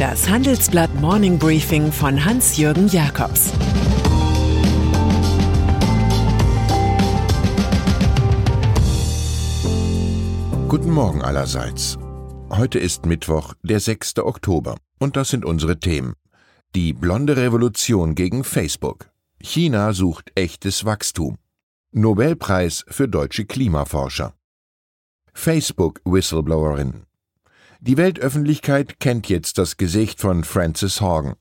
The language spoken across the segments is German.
Das Handelsblatt Morning Briefing von Hans-Jürgen Jakobs Guten Morgen allerseits. Heute ist Mittwoch, der 6. Oktober, und das sind unsere Themen. Die blonde Revolution gegen Facebook. China sucht echtes Wachstum. Nobelpreis für deutsche Klimaforscher. Facebook-Whistleblowerin. Die Weltöffentlichkeit kennt jetzt das Gesicht von Frances Horgan.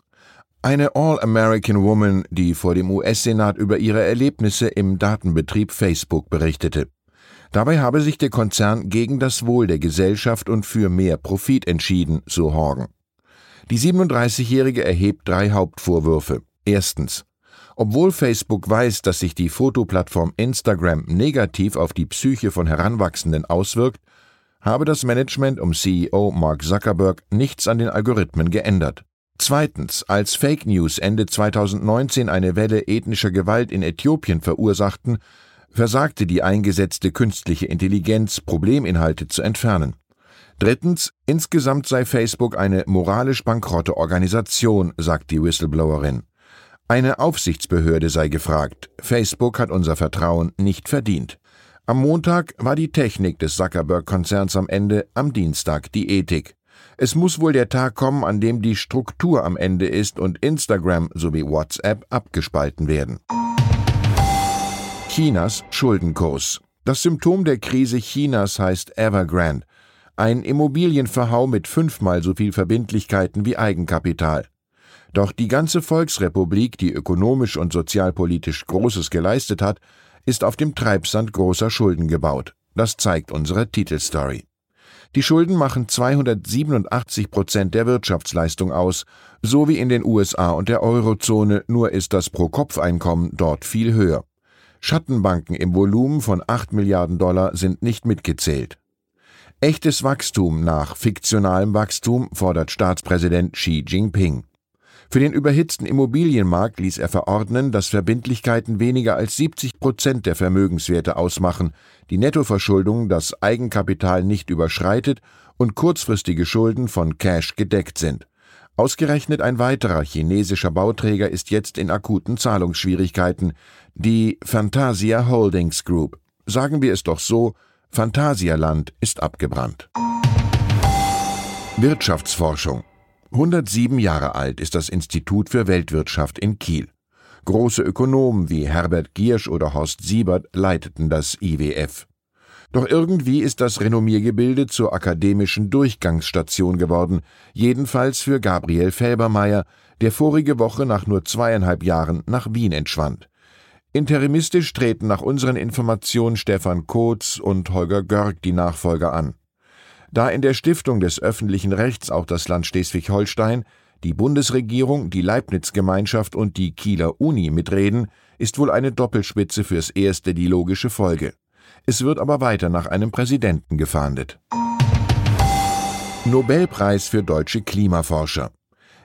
Eine All-American Woman, die vor dem US-Senat über ihre Erlebnisse im Datenbetrieb Facebook berichtete. Dabei habe sich der Konzern gegen das Wohl der Gesellschaft und für mehr Profit entschieden, so Horgan. Die 37-Jährige erhebt drei Hauptvorwürfe. Erstens. Obwohl Facebook weiß, dass sich die Fotoplattform Instagram negativ auf die Psyche von Heranwachsenden auswirkt, habe das Management um CEO Mark Zuckerberg nichts an den Algorithmen geändert. Zweitens, als Fake News Ende 2019 eine Welle ethnischer Gewalt in Äthiopien verursachten, versagte die eingesetzte künstliche Intelligenz, Probleminhalte zu entfernen. Drittens, insgesamt sei Facebook eine moralisch bankrotte Organisation, sagt die Whistleblowerin. Eine Aufsichtsbehörde sei gefragt. Facebook hat unser Vertrauen nicht verdient. Am Montag war die Technik des Zuckerberg-Konzerns am Ende, am Dienstag die Ethik. Es muss wohl der Tag kommen, an dem die Struktur am Ende ist und Instagram sowie WhatsApp abgespalten werden. Chinas Schuldenkurs. Das Symptom der Krise Chinas heißt Evergrande, ein Immobilienverhau mit fünfmal so viel Verbindlichkeiten wie Eigenkapital. Doch die ganze Volksrepublik, die ökonomisch und sozialpolitisch Großes geleistet hat, ist auf dem Treibsand großer Schulden gebaut. Das zeigt unsere Titelstory. Die Schulden machen 287 Prozent der Wirtschaftsleistung aus, so wie in den USA und der Eurozone, nur ist das Pro-Kopf-Einkommen dort viel höher. Schattenbanken im Volumen von 8 Milliarden Dollar sind nicht mitgezählt. Echtes Wachstum nach fiktionalem Wachstum fordert Staatspräsident Xi Jinping. Für den überhitzten Immobilienmarkt ließ er verordnen, dass Verbindlichkeiten weniger als 70 Prozent der Vermögenswerte ausmachen, die Nettoverschuldung das Eigenkapital nicht überschreitet und kurzfristige Schulden von Cash gedeckt sind. Ausgerechnet ein weiterer chinesischer Bauträger ist jetzt in akuten Zahlungsschwierigkeiten, die Fantasia Holdings Group. Sagen wir es doch so, Phantasialand ist abgebrannt. Wirtschaftsforschung 107 Jahre alt ist das Institut für Weltwirtschaft in Kiel. Große Ökonomen wie Herbert Giersch oder Horst Siebert leiteten das IWF. Doch irgendwie ist das Renommiergebilde zur akademischen Durchgangsstation geworden, jedenfalls für Gabriel Felbermeier, der vorige Woche nach nur zweieinhalb Jahren nach Wien entschwand. Interimistisch treten nach unseren Informationen Stefan Kotz und Holger Görg die Nachfolger an. Da in der Stiftung des öffentlichen Rechts auch das Land Schleswig-Holstein, die Bundesregierung, die Leibniz-Gemeinschaft und die Kieler Uni mitreden, ist wohl eine Doppelspitze fürs Erste die logische Folge. Es wird aber weiter nach einem Präsidenten gefahndet. Nobelpreis für deutsche Klimaforscher.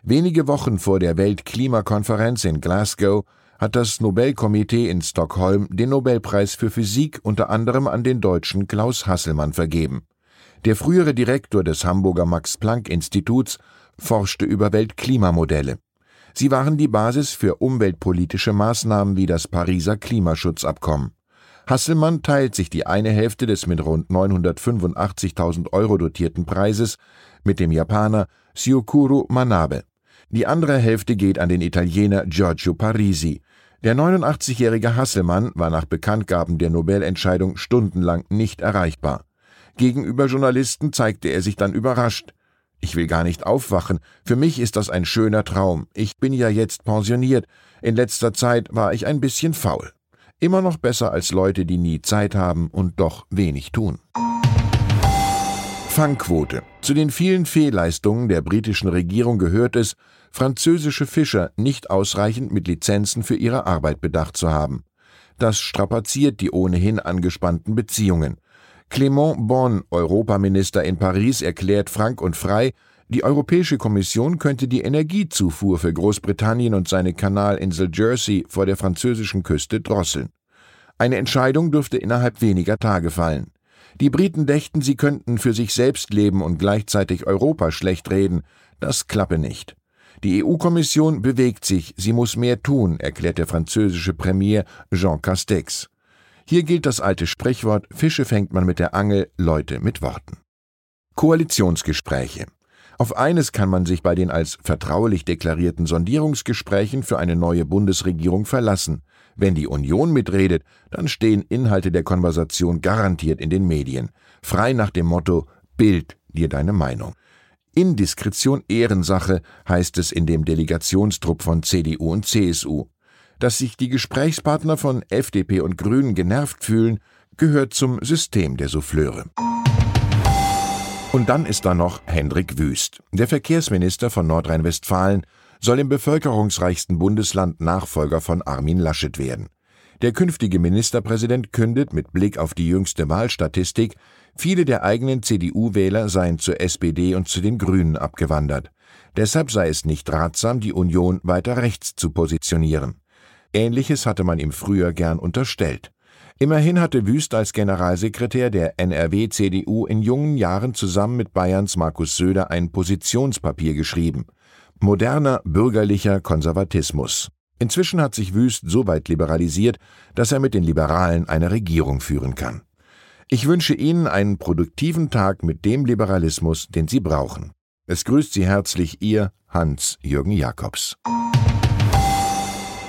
Wenige Wochen vor der Weltklimakonferenz in Glasgow hat das Nobelkomitee in Stockholm den Nobelpreis für Physik unter anderem an den Deutschen Klaus Hasselmann vergeben. Der frühere Direktor des Hamburger Max-Planck-Instituts forschte über Weltklimamodelle. Sie waren die Basis für umweltpolitische Maßnahmen wie das Pariser Klimaschutzabkommen. Hasselmann teilt sich die eine Hälfte des mit rund 985.000 Euro dotierten Preises mit dem Japaner Syukuro Manabe. Die andere Hälfte geht an den Italiener Giorgio Parisi. Der 89-jährige Hasselmann war nach Bekanntgaben der Nobelentscheidung stundenlang nicht erreichbar. Gegenüber Journalisten zeigte er sich dann überrascht. Ich will gar nicht aufwachen. Für mich ist das ein schöner Traum. Ich bin ja jetzt pensioniert. In letzter Zeit war ich ein bisschen faul. Immer noch besser als Leute, die nie Zeit haben und doch wenig tun. Fangquote. Zu den vielen Fehlleistungen der britischen Regierung gehört es, französische Fischer nicht ausreichend mit Lizenzen für ihre Arbeit bedacht zu haben. Das strapaziert die ohnehin angespannten Beziehungen. Clément Bonn, Europaminister in Paris, erklärt frank und frei, die Europäische Kommission könnte die Energiezufuhr für Großbritannien und seine Kanalinsel Jersey vor der französischen Küste drosseln. Eine Entscheidung dürfte innerhalb weniger Tage fallen. Die Briten dächten, sie könnten für sich selbst leben und gleichzeitig Europa schlecht reden. Das klappe nicht. Die EU-Kommission bewegt sich, sie muss mehr tun, erklärt der französische Premier Jean Castex. Hier gilt das alte Sprichwort Fische fängt man mit der Angel, Leute mit Worten. Koalitionsgespräche. Auf eines kann man sich bei den als vertraulich deklarierten Sondierungsgesprächen für eine neue Bundesregierung verlassen. Wenn die Union mitredet, dann stehen Inhalte der Konversation garantiert in den Medien, frei nach dem Motto Bild dir deine Meinung. Indiskretion Ehrensache heißt es in dem Delegationstrupp von CDU und CSU. Dass sich die Gesprächspartner von FDP und Grünen genervt fühlen, gehört zum System der Souffleure. Und dann ist da noch Hendrik Wüst. Der Verkehrsminister von Nordrhein-Westfalen soll im bevölkerungsreichsten Bundesland Nachfolger von Armin Laschet werden. Der künftige Ministerpräsident kündet mit Blick auf die jüngste Wahlstatistik, viele der eigenen CDU-Wähler seien zur SPD und zu den Grünen abgewandert. Deshalb sei es nicht ratsam, die Union weiter rechts zu positionieren. Ähnliches hatte man ihm früher gern unterstellt. Immerhin hatte Wüst als Generalsekretär der NRW-CDU in jungen Jahren zusammen mit Bayerns Markus Söder ein Positionspapier geschrieben. Moderner bürgerlicher Konservatismus. Inzwischen hat sich Wüst so weit liberalisiert, dass er mit den Liberalen eine Regierung führen kann. Ich wünsche Ihnen einen produktiven Tag mit dem Liberalismus, den Sie brauchen. Es grüßt Sie herzlich Ihr Hans-Jürgen Jakobs.